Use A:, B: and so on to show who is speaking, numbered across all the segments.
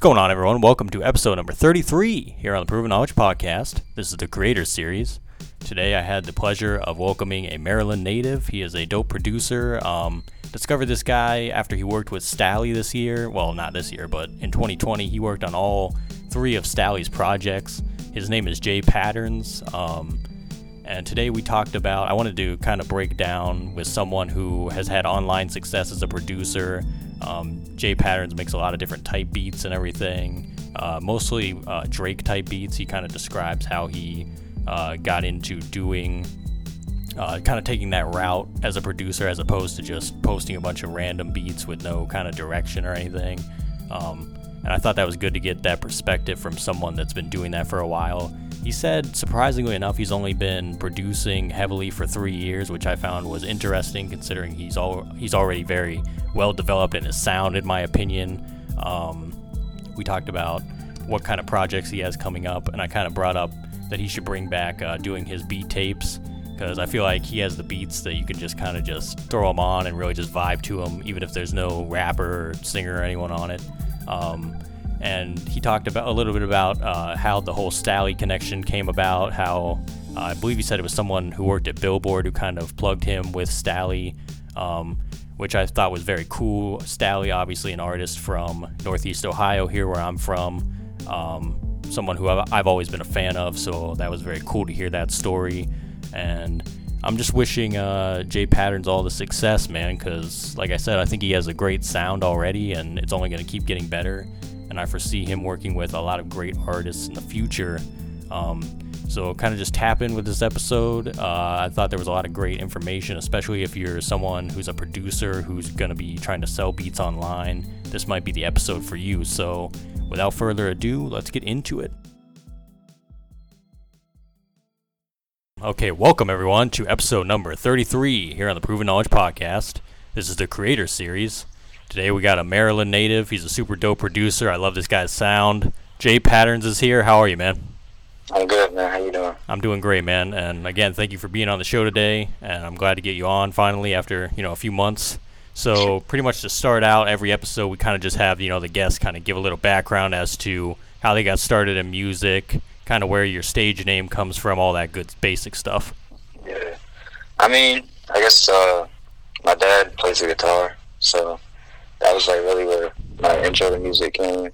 A: What's going on, everyone? Welcome to episode number 33 here on the Proven Knowledge Podcast. This is the Creator Series. Today, I had the pleasure of welcoming a Maryland native. He is a dope producer. Um, discovered this guy after he worked with Stalley this year. Well, not this year, but in 2020, he worked on all three of Stalley's projects. His name is J. Patterns. Um, and today we talked about, I wanted to kind of break down with someone who has had online success as a producer. Um, J. Patterns makes a lot of different type beats and everything, uh, mostly uh, Drake type beats. He kind of describes how he uh, got into doing, uh, kind of taking that route as a producer as opposed to just posting a bunch of random beats with no kind of direction or anything. Um, and I thought that was good to get that perspective from someone that's been doing that for a while. He said, surprisingly enough, he's only been producing heavily for three years, which I found was interesting considering he's all he's already very well developed in his sound, in my opinion. Um, we talked about what kind of projects he has coming up, and I kind of brought up that he should bring back uh, doing his beat tapes because I feel like he has the beats that you can just kind of just throw them on and really just vibe to them, even if there's no rapper or singer or anyone on it. Um, and he talked about a little bit about uh, how the whole Stalley connection came about. How uh, I believe he said it was someone who worked at Billboard who kind of plugged him with Stalley, um, which I thought was very cool. Stalley, obviously an artist from Northeast Ohio, here where I'm from. Um, someone who I've, I've always been a fan of, so that was very cool to hear that story. And I'm just wishing uh, J. Patterns all the success, man, because, like I said, I think he has a great sound already, and it's only going to keep getting better and I foresee him working with a lot of great artists in the future. Um, so, kind of just tap in with this episode. Uh, I thought there was a lot of great information, especially if you're someone who's a producer who's going to be trying to sell beats online. This might be the episode for you. So, without further ado, let's get into it. Okay, welcome everyone to episode number 33 here on the Proven Knowledge Podcast. This is the Creator Series. Today we got a Maryland native. He's a super dope producer. I love this guy's sound. J. Patterns is here. How are you, man?
B: I'm good, man. How you doing?
A: I'm doing great, man. And again, thank you for being on the show today. And I'm glad to get you on finally after you know a few months. So pretty much to start out every episode, we kind of just have you know the guests kind of give a little background as to how they got started in music, kind of where your stage name comes from, all that good basic stuff.
B: Yeah. I mean, I guess uh, my dad plays the guitar, so that was like really where my intro to music came.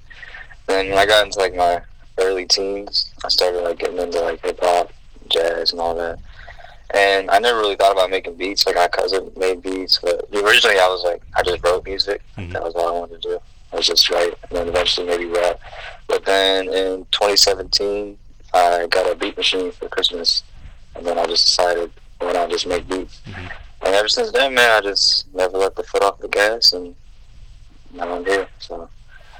B: Then when I got into like my early teens, I started like getting into like hip hop, jazz, and all that. And I never really thought about making beats. Like my cousin made beats, but originally I was like, I just wrote music. Mm-hmm. That was all I wanted to do. I was just write, and then eventually maybe rap. But then in 2017, I got a beat machine for Christmas, and then I just decided, why not just make beats? Mm-hmm. And ever since then, man, I just never let the foot off the gas, and here. So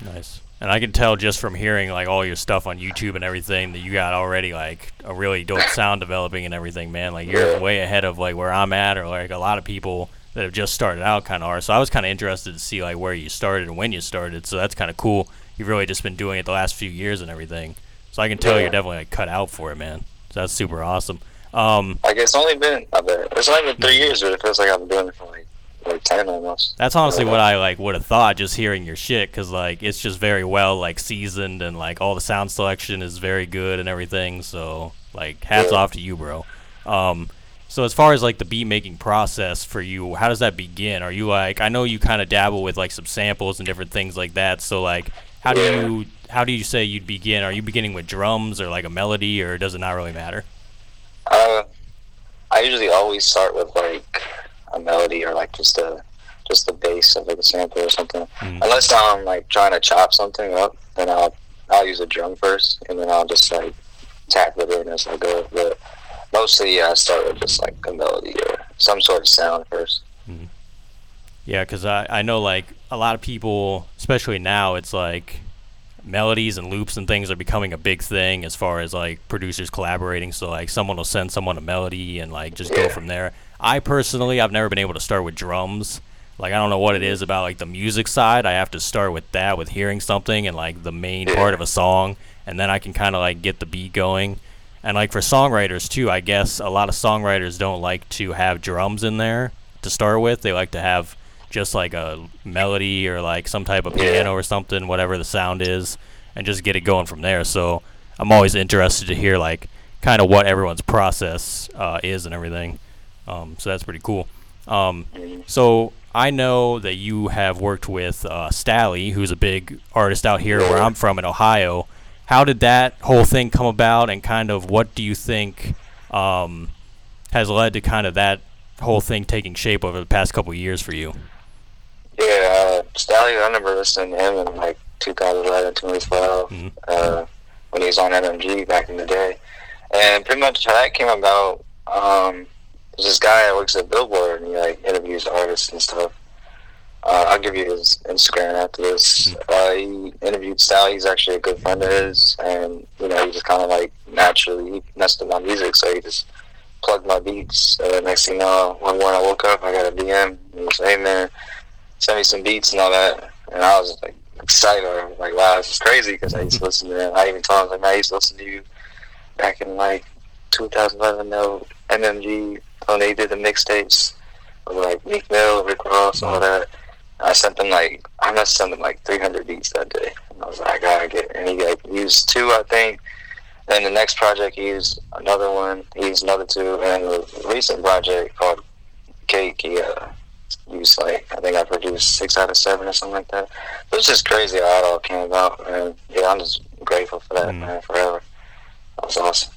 A: nice. And I can tell just from hearing like all your stuff on YouTube and everything that you got already like a really dope sound developing and everything, man. Like you're yeah. way ahead of like where I'm at or like a lot of people that have just started out kind of are. So I was kind of interested to see like where you started and when you started. So that's kind of cool. You've really just been doing it the last few years and everything. So I can tell yeah. you're definitely like cut out for it, man. So that's super awesome. Um,
B: I guess it's only been I bet it's only been three years, but it feels like I've been doing it for like like ten almost.
A: That's honestly what I like would have thought just hearing your shit, cause like it's just very well like seasoned and like all the sound selection is very good and everything. So like hats yeah. off to you, bro. Um, so as far as like the beat making process for you, how does that begin? Are you like I know you kind of dabble with like some samples and different things like that. So like how do yeah. you how do you say you'd begin? Are you beginning with drums or like a melody, or does it not really matter?
B: Uh, I usually always start with like a melody or like just a just the bass of like a sample or something. Mm. Unless I'm like trying to chop something up, then I'll I'll use a drum first, and then I'll just like tap it in as I go. But mostly, yeah, I start with just like a melody or some sort of sound first. Mm.
A: Yeah, because I I know like a lot of people, especially now, it's like melodies and loops and things are becoming a big thing as far as like producers collaborating. So like someone will send someone a melody and like just yeah. go from there. I personally, I've never been able to start with drums. Like I don't know what it is about like the music side. I have to start with that, with hearing something and like the main part of a song, and then I can kind of like get the beat going. And like for songwriters too, I guess a lot of songwriters don't like to have drums in there to start with. They like to have just like a melody or like some type of piano or something, whatever the sound is, and just get it going from there. So I'm always interested to hear like kind of what everyone's process uh, is and everything. Um, so that's pretty cool. Um,
B: Mhm.
A: so I know that you have worked with uh, Stalley, who's a big artist out here where I'm from in Ohio. How did that whole thing come about, and kind of what do you think um, has led to kind of that whole thing taking shape over the past couple years for you?
B: Yeah, uh, Stalley, I remember listening to him in like 2011, 2012,
A: Mhm.
B: uh, when he was on MMG back in the day. And pretty much how that came about, um, there's this guy that works at Billboard and he like interviews artists and stuff. Uh, I'll give you his Instagram after this. Uh, he interviewed Stalley. He's actually a good friend of his, and you know he just kind of like naturally he messed with my music, so he just plugged my beats. Uh, next thing you know, one morning I woke up, I got a DM. He was, "Hey man, send me some beats and all that," and I was like excited. I was like, "Wow, this is crazy," because I used to listen to him. I even told him like, "Man, I used to listen to you back in like 2011, no MMG when they did the mixtapes with like Meek Mill, Rick Ross, all that." I sent them like I must send them like 300 beats that day. And I was like, I gotta get, and he like used two, I think. Then the next project he used another one. He used another two, and the recent project called Cake, he uh, used like I think I produced six out of seven or something like that. It was just crazy how it all came about, and yeah, I'm just grateful for that,
A: Mm.
B: man, forever. That was awesome.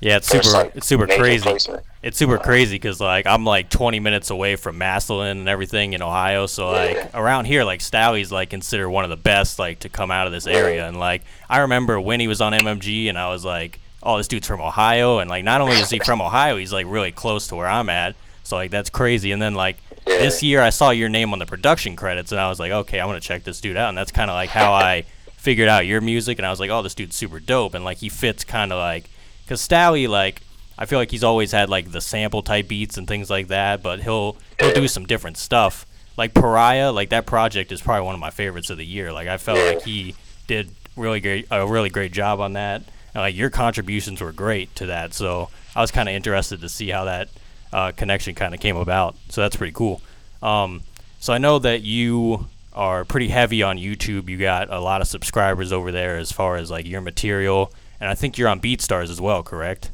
A: Yeah, it's
B: First,
A: super.
B: like,
A: it's super crazy.
B: placement.
A: It's super crazy because like I'm like 20 minutes away from Massillon and everything in Ohio, so like around here like Stalley's like considered one of the best like to come out of this area, and like I remember when he was on MMG and I was like, oh this dude's from Ohio, and like not only is he from Ohio, he's like really close to where I'm at, so like that's crazy. And then like this year I saw your name on the production credits, and I was like, okay, I'm gonna check this dude out, and that's kind of like how I figured out your music, and I was like, oh this dude's super dope, and like he fits kind of like because Stalley like. I feel like he's always had like the sample type beats and things like that, but he'll he'll do some different stuff. Like Pariah, like that project is probably one of my favorites of the year. Like I felt like he did really great a really great job on that. And like your contributions were great to that. So I was kind of interested to see how that uh, connection kind of came about. So that's pretty cool. Um, so I know that you are pretty heavy on YouTube. You got a lot of subscribers over there as far as like your material, and I think you're on BeatStars as well, correct?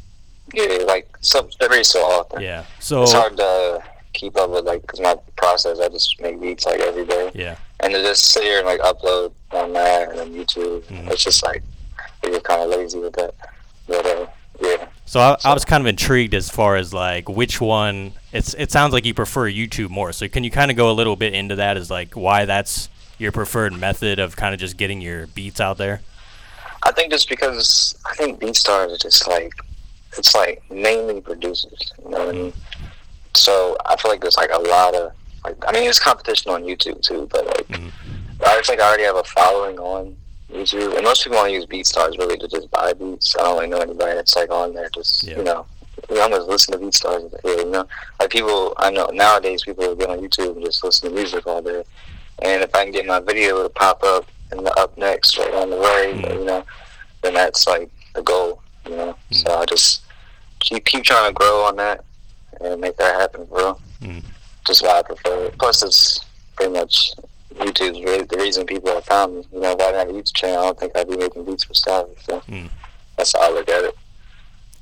B: Yeah, like some every so often.
A: Yeah. So
B: It's hard to keep up with like because my process. I just make beats like every day,
A: yeah.
B: and to just sit here and like upload on that and then YouTube,
A: Mhm.
B: it's just like get kind of lazy with that. But uh, yeah,
A: So I, I was kind of intrigued as far as like which one. It's it sounds like you prefer YouTube more. So can you kind of go a little bit into that as like why that's your preferred method of kind of just getting your beats out there?
B: I think just because I think BeatStars is just like it's like mainly producers. You know what I mean? So I feel like there's like a lot of like I mean there's competition on YouTube too, but like
A: Mhm.
B: I just like I already have a following on YouTube, and most people only use BeatStars really to just buy beats. I don't really know anybody that's like on there just
A: Yeah.
B: you know. I'm just listen to BeatStars, yeah, you know. Like people, I know nowadays people get on YouTube and just listen to music all day. And if I can get my video to pop up and the up next right on the way,
A: Mhm.
B: you know, then that's like the goal, you know.
A: Mhm.
B: So I just keep keep trying to grow on that and make that happen, bro.
A: Mhm.
B: Just why I prefer it. Plus, it's pretty much YouTube's really the reason people have found me. You know, if I didn't have a YouTube channel, I don't think I'd be making beats for stuff. So
A: Mm.
B: that's how I look at it.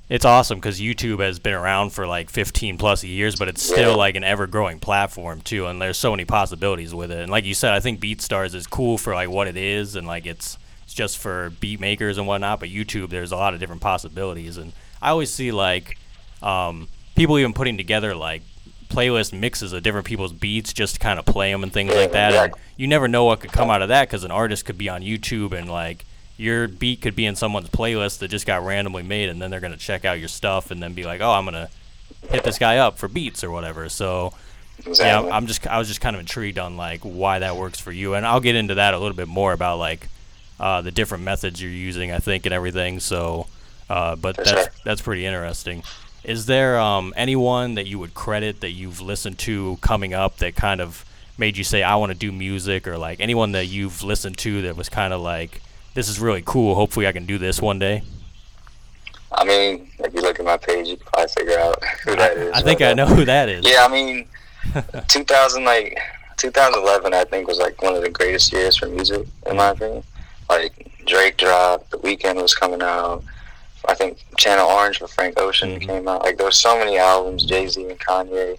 A: It's awesome because YouTube has been around for like 15 plus years, but it's still
B: Yeah.
A: like an ever growing platform too, and there's so many possibilities with it. And like you said, I think BeatStars is cool for like what it is, and like it's it's just for beat makers and whatnot. But YouTube, there's a lot of different possibilities, and I always see like um, people even putting together like playlist mixes of different people's beats just to kind of play them and things like that. And you never know what could come out of that because an artist could be on YouTube and like your beat could be in someone's playlist that just got randomly made, and then they're gonna check out your stuff and then be like, "Oh, I'm gonna hit this guy up for beats or whatever." So
B: Exactly.
A: yeah, I'm- I'm just I was just kind of intrigued on like why that works for you, and I'll get into that a little bit more about like uh, the different methods you're using, I think, and everything. So, uh, but that's
B: sure.
A: that's pretty interesting. Is there um, anyone that you would credit that you've listened to coming up that kind of made you say, "I want to do music," or like anyone that you've listened to that was kind of like, "This is really cool. Hopefully, I can do this one day."
B: I mean, if you look at my page, you can probably figure out who that is.
A: I think I
B: uh,
A: know who that is.
B: Yeah, I mean, 2000 like 2011, I think, was like one of the greatest years for music, in my opinion. Like Drake dropped, The Weeknd was coming out. I think Channel Orange with Frank Ocean
A: Mhm.
B: came out. Like there were so many albums, Jay Z and Kanye.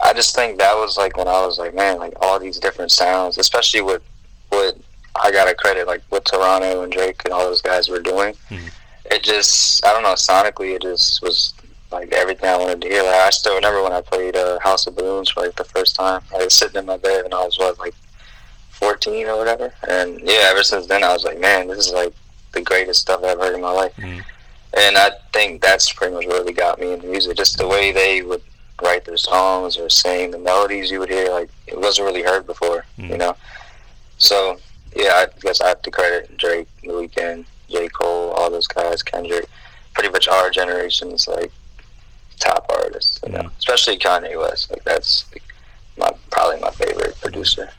B: I just think that was like when I was like, man, like all these different sounds, especially with what I gotta credit like what Toronto and Drake and all those guys were doing.
A: Mhm.
B: It just, I don't know, sonically, it just was like everything I wanted to hear. Like I still remember when I played uh, House of Balloons for like the first time. I was sitting in my bed and I was what like 14 or whatever. And yeah, ever since then I was like, man, this is like the greatest stuff I've ever heard in my life.
A: Mhm.
B: And I think that's pretty much what really got me into music. Just the way they would write their songs or sing, the melodies you would hear, like it wasn't really heard before,
A: Mm.
B: you know. So yeah, I guess I have to credit Drake, The Weeknd, J. Cole, all those guys, Kendrick. Pretty much our generation's like top artists, you know.
A: Mm.
B: Especially Kanye West. Like that's like, my probably my favorite producer.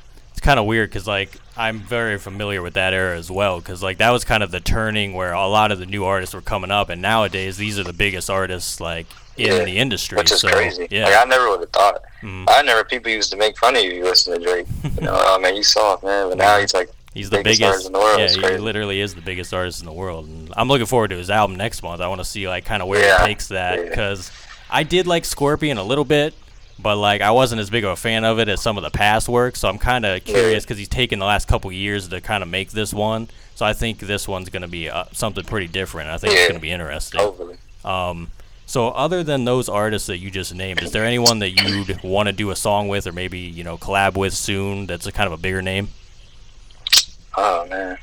A: Kind of weird because like I'm very familiar with that era as well because like that was kind of the turning where a lot of the new artists were coming up, and nowadays these are the biggest artists like in
B: Yeah,
A: the industry.
B: Which is
A: so,
B: crazy.
A: Yeah.
B: Like I never would have thought.
A: Mhm.
B: I never people used to make fun of you you listen to Drake. You know, oh man, you soft man, but now he's like
A: He's the
B: biggest
A: biggest.
B: in the world.
A: Yeah, he literally is the biggest artist in the world. And I'm looking forward to his album next month. I want to see like kind of where
B: Yeah,
A: he takes that
B: yeah.
A: because I did like Scorpion a little bit, but like I wasn't as big of a fan of it as some of the past work. So I'm kind of curious because he's taken the last couple years to kind of make this one. So I think this one's gonna be uh, something pretty different. I think it's gonna be interesting. Um, so other than those artists that you just named, is there anyone that you'd want to do a song with, or maybe you know collab with soon? That's a kind of a bigger name.
B: Oh man.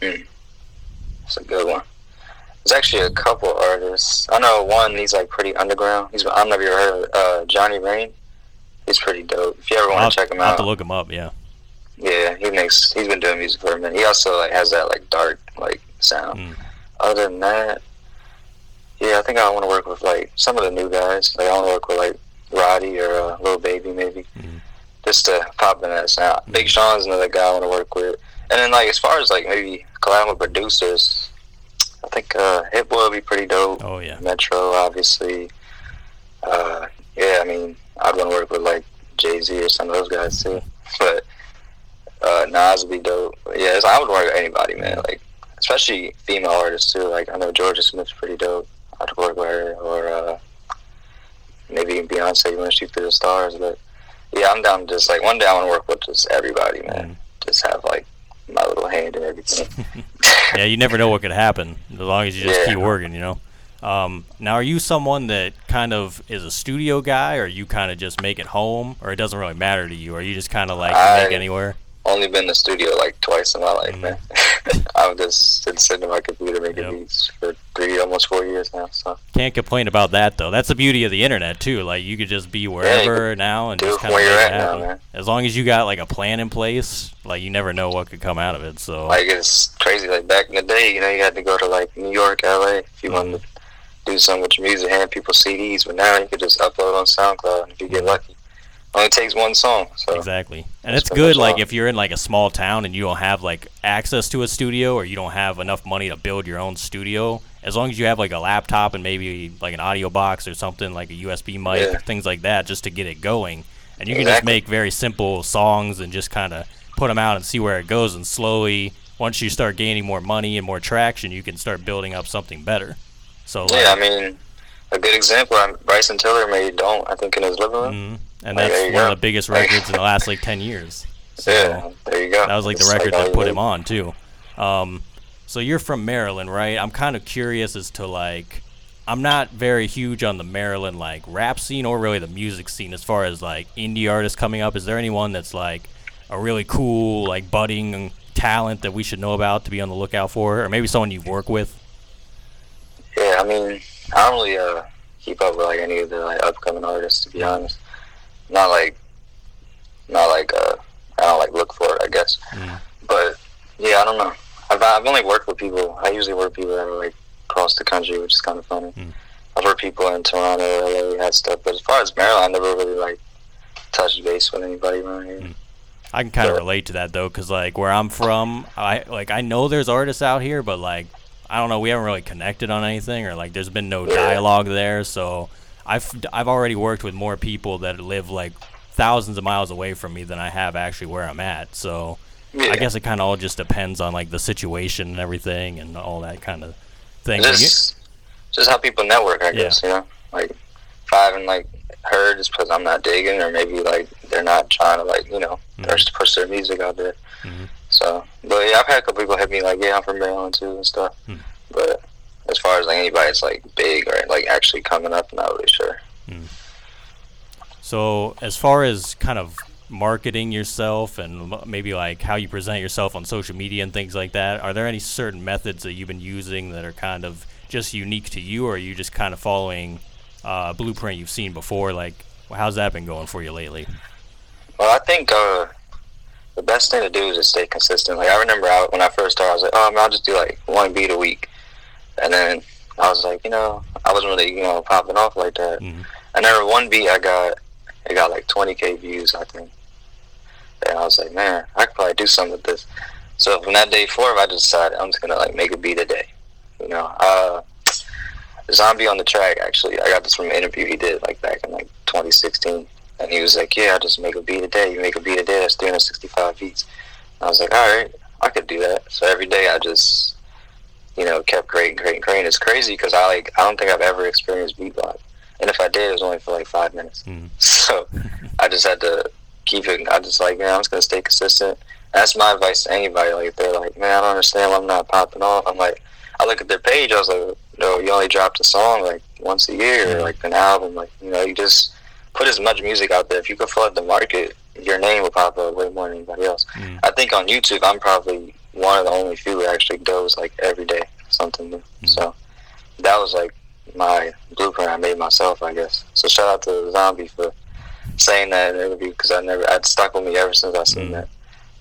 B: Hmm. That's a good one. There's actually a couple artists. I know one. He's like pretty underground. He's I don't know if you ever heard of uh, Johnny Rain. He's pretty dope. If you ever want to check him
A: I'll have to
B: out,
A: look him up. Yeah.
B: yeah, he makes. He's been doing music for a minute. He also like has that like dark like sound.
A: Mm.
B: Other than that, yeah, I think I want to work with like some of the new guys. Like I want to work with like Roddy or uh, Lil Baby maybe,
A: Mhm.
B: just to pop in that sound. Big Sean's another guy I want to work with. And then like as far as like maybe collab with producers, I think uh, Hit Boy would be pretty dope.
A: Oh yeah.
B: Metro, obviously. Uh, yeah, I mean, I'd want to work with like Jay Z or some of those guys too. But uh, Nas would be dope. But yeah, I would work with anybody, man. Like, especially female artists too. Like, I know Jorja Smith's pretty dope. I'd work with her, or uh, maybe even Beyonce. To shoot through the stars, but yeah, I'm down. to Just like one day, I want to work with just everybody, man. Just have like my little hand in everything.
A: yeah, you never know what could happen as long as you just
B: Yeah.
A: keep working, you know. Um, now, are you someone that kind of is a studio guy, or you kind of just make it home, or it doesn't really matter to you, or you just kind of like
B: I-
A: make anywhere?
B: only been in the studio like twice in my life,
A: Mhm.
B: man. I've just been sitting at my computer making
A: Yep.
B: beats for three, almost four years now. So
A: Can't complain about that though. That's the beauty of the internet too. Like you could just be wherever now and just kind of
B: where
A: make
B: you're
A: it
B: at now,
A: happen.
B: man.
A: As long as you got like a plan in place, like you never know what could come out of it. So
B: like it's crazy. Like back in the day, you know, you had to go to like New York, LA if you wanted mm-hmm. to do something with your music, hand people CDs. But now you could just upload on SoundCloud and if you get mm-hmm. lucky. Only takes one song. So
A: Exactly. And it's good like if you're in like a small town and you don't have like access to a studio or you don't have enough money to build your own studio, as long as you have like a laptop and maybe like an audio box or something like a USB mic,
B: Yeah.
A: things like that just to get it going. And you can just make very simple songs and just kind of put them out and see where it goes and slowly once you start gaining more money and more traction, you can start building up something better. So like,
B: yeah, I mean, a good example. um, Bryson Tiller made "Don't" I think in his living room.
A: mhm. and
B: Like,
A: that's one
B: go.
A: of the biggest records in the last like 10 years. So
B: yeah, there you go.
A: That was like the record
B: all
A: that put him on too. Um, so you're from Maryland, right? I'm kind of curious as to like, I'm not very huge on the Maryland like rap scene or really the music scene as far as like indie artists coming up. Is there anyone that's like a really cool like budding talent that we should know about to be on the lookout for, or maybe someone you've worked with?
B: Yeah, I mean, I don't really uh, keep up with like any of the like upcoming artists, to be honest. Not like, not like uh, I don't like look for it, I guess.
A: Mm.
B: But yeah, I don't know. I've I've only worked with people. I usually work with people that are like across the country, which is kind of funny.
A: Mm.
B: I've worked people in Toronto, LA, that stuff. But as far as Maryland, I never really like touched base with anybody around here.
A: Mm. I can kind of
B: Yeah.
A: relate to that though, because like where I'm from, I like I know there's artists out here, but like I don't know, we haven't really connected on anything, or like there's been no
B: Yeah.
A: dialogue there. So I've I've already worked with more people that live like thousands of miles away from me than I have actually where I'm at. So
B: Yeah.
A: I guess it kind of all just depends on like the situation and everything and all that kind of thing.
B: Just just how people network, I
A: Yeah.
B: guess. You know, like if I haven't like heard, it's because I'm not digging, or maybe like they're not trying to like you know
A: Mhm.
B: push push their music out there.
A: Mhm.
B: So, but yeah, I've had a couple people hit me like, yeah, I'm from Maryland too and stuff.
A: Hmm.
B: But as far as like anybody that's like big or like actually coming up, I'm not really sure.
A: So, as far as kind of marketing yourself and maybe like how you present yourself on social media and things like that, are there any certain methods that you've been using that are kind of just unique to you, or are you just kind of following uh, a blueprint you've seen before? Like, how's that been going for you lately?
B: Well, I think uh, the best thing to do is to stay consistent. Like I remember I, when I first started, I was like, oh, man, I'll just do like one beat a week, and then I was like, you know, I wasn't really you know popping off like that.
A: Mhm.
B: I never one beat I got, it got like 20k views, I think. And I was like, man, I could probably do something with this. So from that day forward, I just decided I'm just gonna like make a beat a day. You know, uh, Zombie on the track. Actually, I got this from an interview he did like back in like 2016, and he was like, "Yeah, I just make a beat a day. You make a beat a day. That's 365 beats." And I was like, "All right, I could do that." So every day I just, you know, kept creating, creating, creating. It's crazy because I like I don't think I've ever experienced beat block, and if I did, it was only for like five minutes.
A: Mhm.
B: So I just had to keep it. I just like, man, I'm just gonna stay consistent. That's my advice to anybody. Like, if they're like, man, I don't understand why I'm not popping off. I'm like, I look at their page. I was like, no, you only dropped a song like once a year, or like an album. Like, you know, you just put as much music out there. If you can flood the market, your name will pop up way more than anybody else.
A: Mm.
B: I think on YouTube, I'm probably one of the only few that actually does like every day something new.
A: Mhm.
B: So that was like my blueprint I made myself, I guess. So shout out to Zombie for saying that in the interview because I never, I'd stuck with me ever since I seen
A: Mhm.
B: that.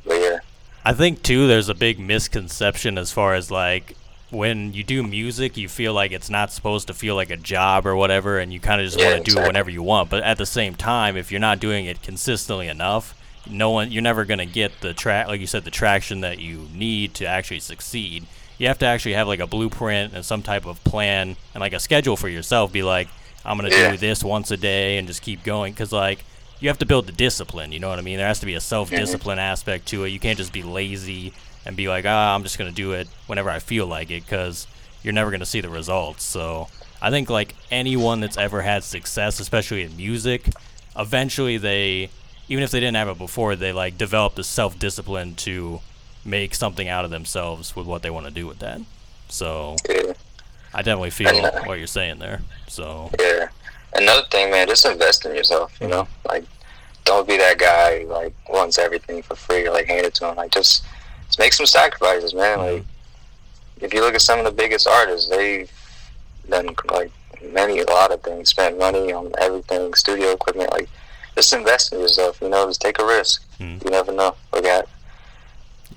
B: But yeah,
A: I think too there's a big misconception as far as like when you do music you feel like it's not supposed to feel like a job or whatever and you kind of just
B: Yeah,
A: want to do it whenever you want but at the same time if you're not doing it consistently enough no one you're never going to get the track like you said the traction that you need to actually succeed you have to actually have like a blueprint and some type of plan and like a schedule for yourself be like i'm going to
B: Yeah.
A: do this once a day and just keep going because like you have to build the discipline you know what i mean? There has to be a self-discipline aspect to it. You can't just be lazy and be like ah i'm just going to do it whenever i feel like it because you're never going to see the results. So i think like anyone that's ever had success especially in music eventually they even if they didn't have it before they like develop the self-discipline to make something out of themselves with what they want to do with that. So i definitely feel what you're saying there so.
B: Yeah. Another thing, man, just invest in yourself. You know, like don't be that guy who, like wants everything for free or like hand it to him. Like just, just make some sacrifices, man. Like if you look at some of the biggest artists, they've done like many, a lot of things, spent money on everything, studio equipment. Like just invest in yourself. You know, just take a risk.
A: Mhm.
B: You never know. Look at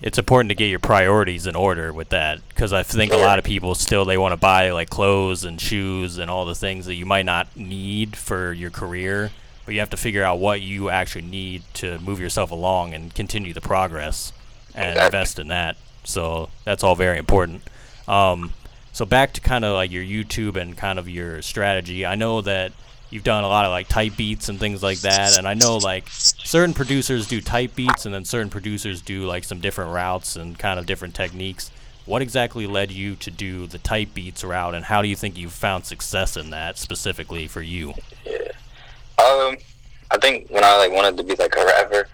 A: it's important to get your priorities in order with that because I think a lot of people still they want to buy like clothes and shoes and all the things that you might not need for your career, but you have to figure out what you actually need to move yourself along and continue the progress and invest in that. So that's all very important. Um, so back to kind of like your YouTube and kind of your strategy. I know that you've done a lot of like type beats and things like that, and I know like certain producers do type beats and then certain producers do like some different routes and kind of different techniques. What exactly led you to do the type beats route, and how do you think you found success in that specifically for you? yeah.
B: Um, I think when I like wanted to be like a rapper,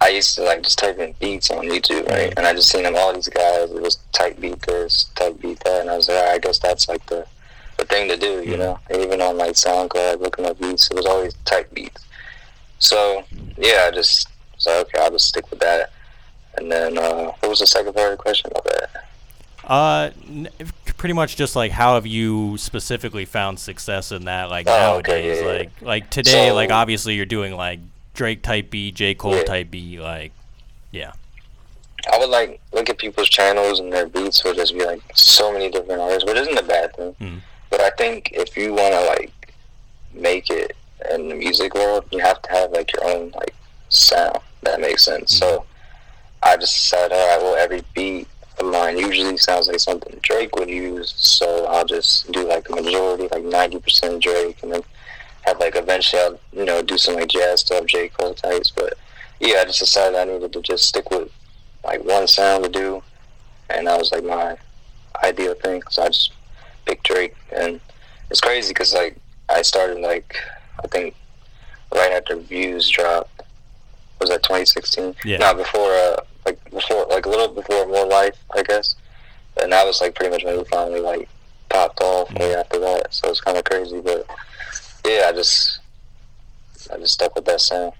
B: I used to like just type in beats on YouTube, right? And I just seen them all these guys. It was type beat this, type beat that, and I was like, I guess that's like the the thing to do, you
A: Mhm.
B: know. And even on like SoundCloud, looking up beats, it was always type beats. So yeah, I just like, okay, I'll just stick with that. And then uh, what was the second part of the question about that?
A: Uh, n- pretty much just like how have you specifically found success in that? Like
B: Oh,
A: nowadays,
B: yeah, yeah.
A: like like today,
B: So-
A: like obviously you're doing like Drake type beat, J Cole
B: Yeah.
A: type B, like yeah.
B: I would like look at people's channels and their beats would just be like so many different artists, which isn't a bad thing.
A: Mhm.
B: But I think if you want to like make it in the music world, you have to have like your own like sound. That makes sense. So mm-hmm. I just decided, all right, well, every beat of mine usually sounds like something Drake would use. So I'll just do like the majority, like ninety percent Drake, and then have like eventually I'll you know do some like jazz stuff, J Cole types. But yeah, I just decided I needed to just stick with like one sound to do, and that was like my ideal thing. So I just picked Drake, and it's crazy because like I started like I think right after Views dropped. Was that 2016?
A: Yeah.
B: Not before, uh, like before, like a little before More Life, I guess. And that was like pretty much when we finally like popped off
A: Mm-hmm.
B: way after that. So it's kind of crazy, but yeah, I just I just stuck with that sound.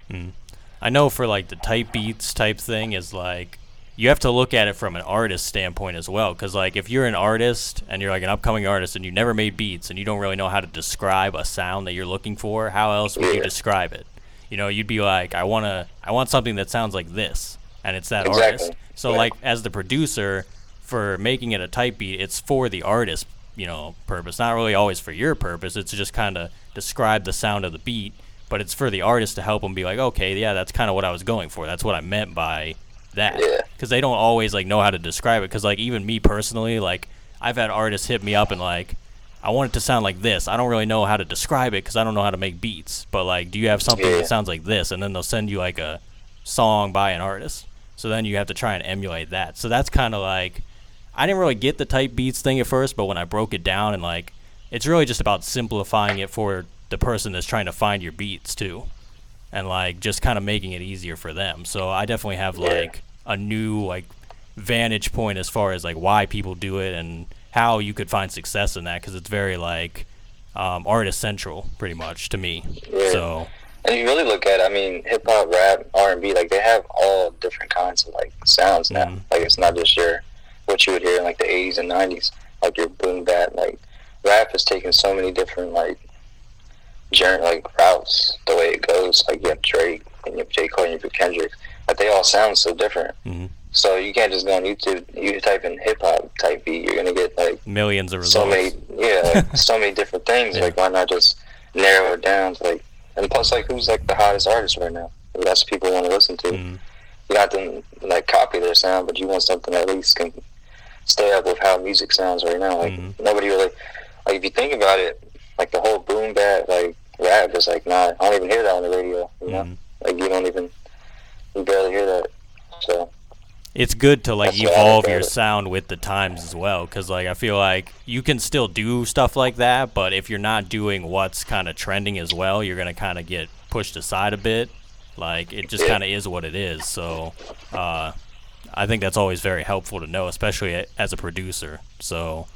A: I know for like the type beats type thing is like you have to look at it from an artist standpoint as well because like if you're an artist and you're like an upcoming artist and you never made beats and you don't really know how to describe a sound that you're looking for how else would you describe it you know you'd be like i want to i want something that sounds like this and it's that
B: Exactly.
A: artist so
B: Yeah.
A: like as the producer for making it a type beat it's for the artist you know purpose not really always for your purpose it's just kind of describe the sound of the beat but it's for the artist to help them be like okay yeah that's kind of what i was going for that's what i meant by that.
B: Yeah.
A: because they don't always like know how to describe it. Because like even me personally like i've had artists hit me up and like i want it to sound like this. I don't really know how to describe it because i don't know how to make beats. But like do you have something
B: Yeah.
A: that sounds like this? And then they'll send you like a song by an artist. So then you have to try and emulate that. So that's kind of like i didn't really get the type beats thing at first but when i broke it down and like it's really just about simplifying it for the person that's trying to find your beats too and like just kind of making it easier for them. So I definitely have like a new like vantage point as far as like why people do it and how you could find success in that because it's very like um, artist central pretty much to me. So
B: And you really look at, I mean, hip hop, rap, R and B, like they have all different kinds of like sounds now.
A: Mhm.
B: Like it's not just your what you would hear in like the '80s and '90s, like your boom bap. Like rap has taken so many different like journey, like routes. The way it goes, like you have Drake and you have J Cole and you have Kendrick, but they all sound so different.
A: Mhm.
B: So you can't just go on YouTube. You type in hip hop type beat, you're gonna get like
A: millions of
B: so
A: results.
B: many yeah like, so many different things
A: Yeah.
B: like why not just narrow it down to like and plus like who's like the hottest artist right now that's what people want to listen to
A: Mhm.
B: you not to like copy their sound but you want something that at least can stay up with how music sounds right now like
A: Mhm.
B: nobody really like if you think about it like the whole boom bap like rap is like not I don't even hear that on the radio you know?
A: Mhm.
B: like you don't even you barely hear that so.
A: It's good to like
B: That's
A: evolve your sound with the times as well because like i feel like you can still do stuff like that but if you're not doing what's kind of trending as well you're gonna kind of get pushed aside a bit. Like it just kind of is what it is so uh, i think that's always very helpful to know especially as a producer so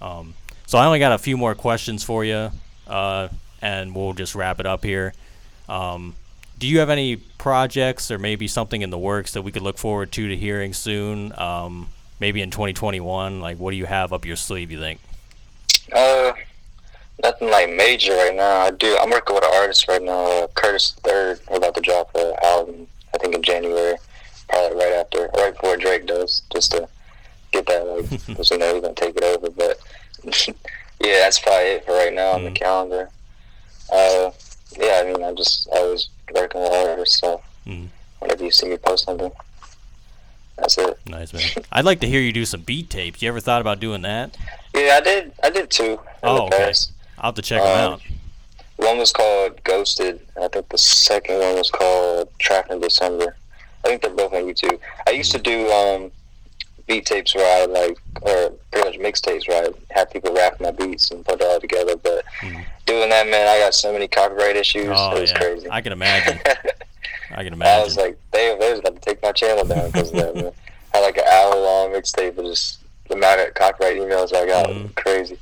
A: um, so i only got a few more questions for you uh, and we'll just wrap it up here um, do you have any projects or maybe something in the works that we could look forward to to hearing soon? Um, maybe in 2021. Like, what do you have up your sleeve? You think?
B: Uh, nothing like major right now. I do. I'm working with an artist right now, uh, Curtis Third. We're about to drop an album. I think in January, probably right after, right before Drake does, just to get that like, because we know he's gonna take it over. But yeah, that's probably it for right now on the
A: Mhm.
B: calendar. Uh, yeah, I mean, I'm just always working with artists, so
A: Mm.
B: whenever you see me post something, that's it.
A: Nice man. I'd like to hear you do some beat tapes. You ever thought about doing that?
B: Yeah, I did. I did two in
A: Oh,
B: the
A: okay.
B: past.
A: I'll have to check them
B: Um,
A: out.
B: One was called Ghosted. and I think the second one was called Trapped in December. I think they're both on YouTube. I used to do um, beat tapes where I like, or pretty much mixtapes where I have people rap my beats and put it all together. But
A: Mhm.
B: doing that, man, I got so many copyright issues.
A: Oh
B: it was
A: yeah,
B: crazy.
A: I can imagine. I can imagine.
B: I was like, they, they was about to take my channel down because of that. Man. I had like an hour long mixtape, but just the amount of copyright emails I got was crazy.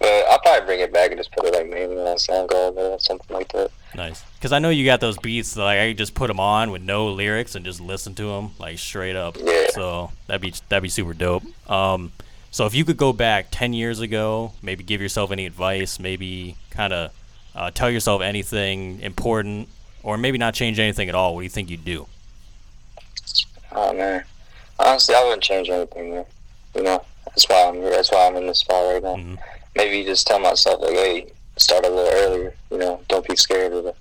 B: But I'll probably bring it back and just put it like mainly on SoundCloud or something like that.
A: Nice. Because I know you got those beats that like I just put them on with no lyrics and just listen to them like straight up.
B: Yeah.
A: So that'd be that'd be super dope. Um, so if you could go back ten years ago, maybe give yourself any advice, maybe kind of uh, tell yourself anything important, or maybe not change anything at all. What do you think you'd do?
B: Oh man, honestly, I wouldn't change anything. Man. You know, that's why I'm. That's why I'm in this spot right now.
A: Mhm.
B: Maybe just tell myself like, hey, start a little earlier. You know, don't be scared of it.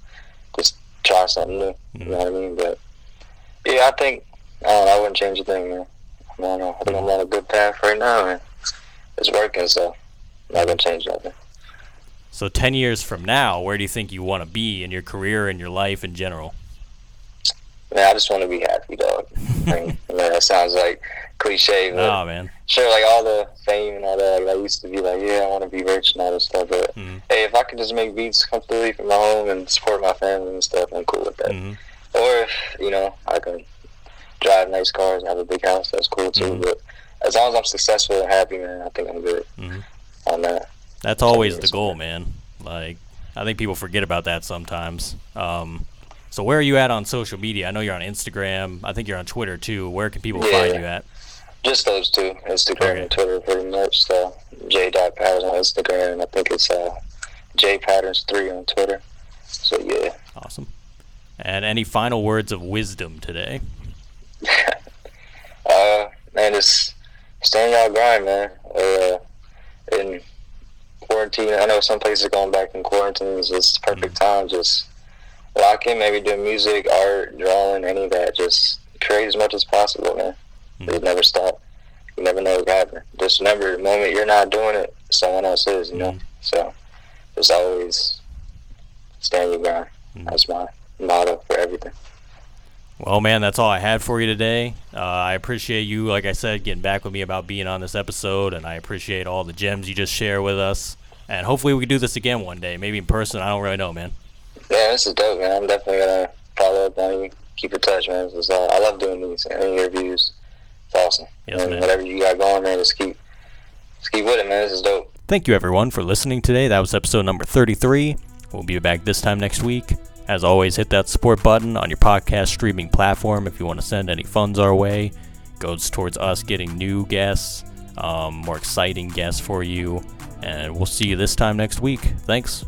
B: Just try something new. You know what I mean? But yeah, I think I don't know, I wouldn't change a thing, man. I don't know. I think I'm on a good path right now, and it's working. So I'm not gonna change nothing.
A: So ten years from now, where do you think you want to be in your career and your life in general?
B: Man, I just want to be happy, dog. I mean, that sounds like cliche, but
A: Oh man.
B: sure, like all the fame and all that. Like, I used to be like, yeah, I want to be rich and all this stuff. But
A: Mhm.
B: hey, if I could just make beats completely from my home and support my family and stuff, I'm cool with that.
A: hmm
B: Or if you know, I can drive nice cars and have a big house. That's cool too.
A: Mhm.
B: But as long as I'm successful and happy, man, I think I'm good
A: hmm
B: on that.
A: That's always the goal, man. Like, I think people forget about that sometimes. Um, so where are you at on social media? I know you're on Instagram. I think you're on Twitter too. Where can people
B: Yeah.
A: find you at?
B: Just those two, Instagram and Twitter, pretty much. So J. Dot Patterns on Instagram, and I think it's uh, J Patterns three on Twitter. So yeah.
A: Awesome. And any final words of wisdom today?
B: uh, man, just stay in y'all grind, man. Uh, in quarantine, I know some places are going back in quarantines. It's the perfect time. Just lock in, maybe do music, art, drawing, any of that. Just create as much as possible, man.
A: Mhm.
B: It never stop. You never know what can happen. Just remember, the moment you're not doing it, someone else is, you know?
A: Mhm.
B: So just always stay in your grind.
A: Mhm.
B: That's my motto for everything.
A: Well, man, that's all I had for you today. Uh, I appreciate you, like I said, getting back with me about being on this episode, and I appreciate all the gems you just share with us. And hopefully, we can do this again one day, maybe in person. I don't really know, man.
B: Yeah, this is dope, man. I'm definitely gonna follow up on you. Keep in touch, man. This is, uh, I love doing these interviews. It's awesome.
A: Yes,
B: and
A: man.
B: whatever you got going, man, just keep, just keep with it, man. This is dope.
A: Thank you, everyone, for listening today. That was episode number 33. We'll be back this time next week. As always, hit that support button on your podcast streaming platform if you want to send any funds our way. Goes towards us getting new guests, um, more exciting guests for you. And we'll see you this time next week. Thanks.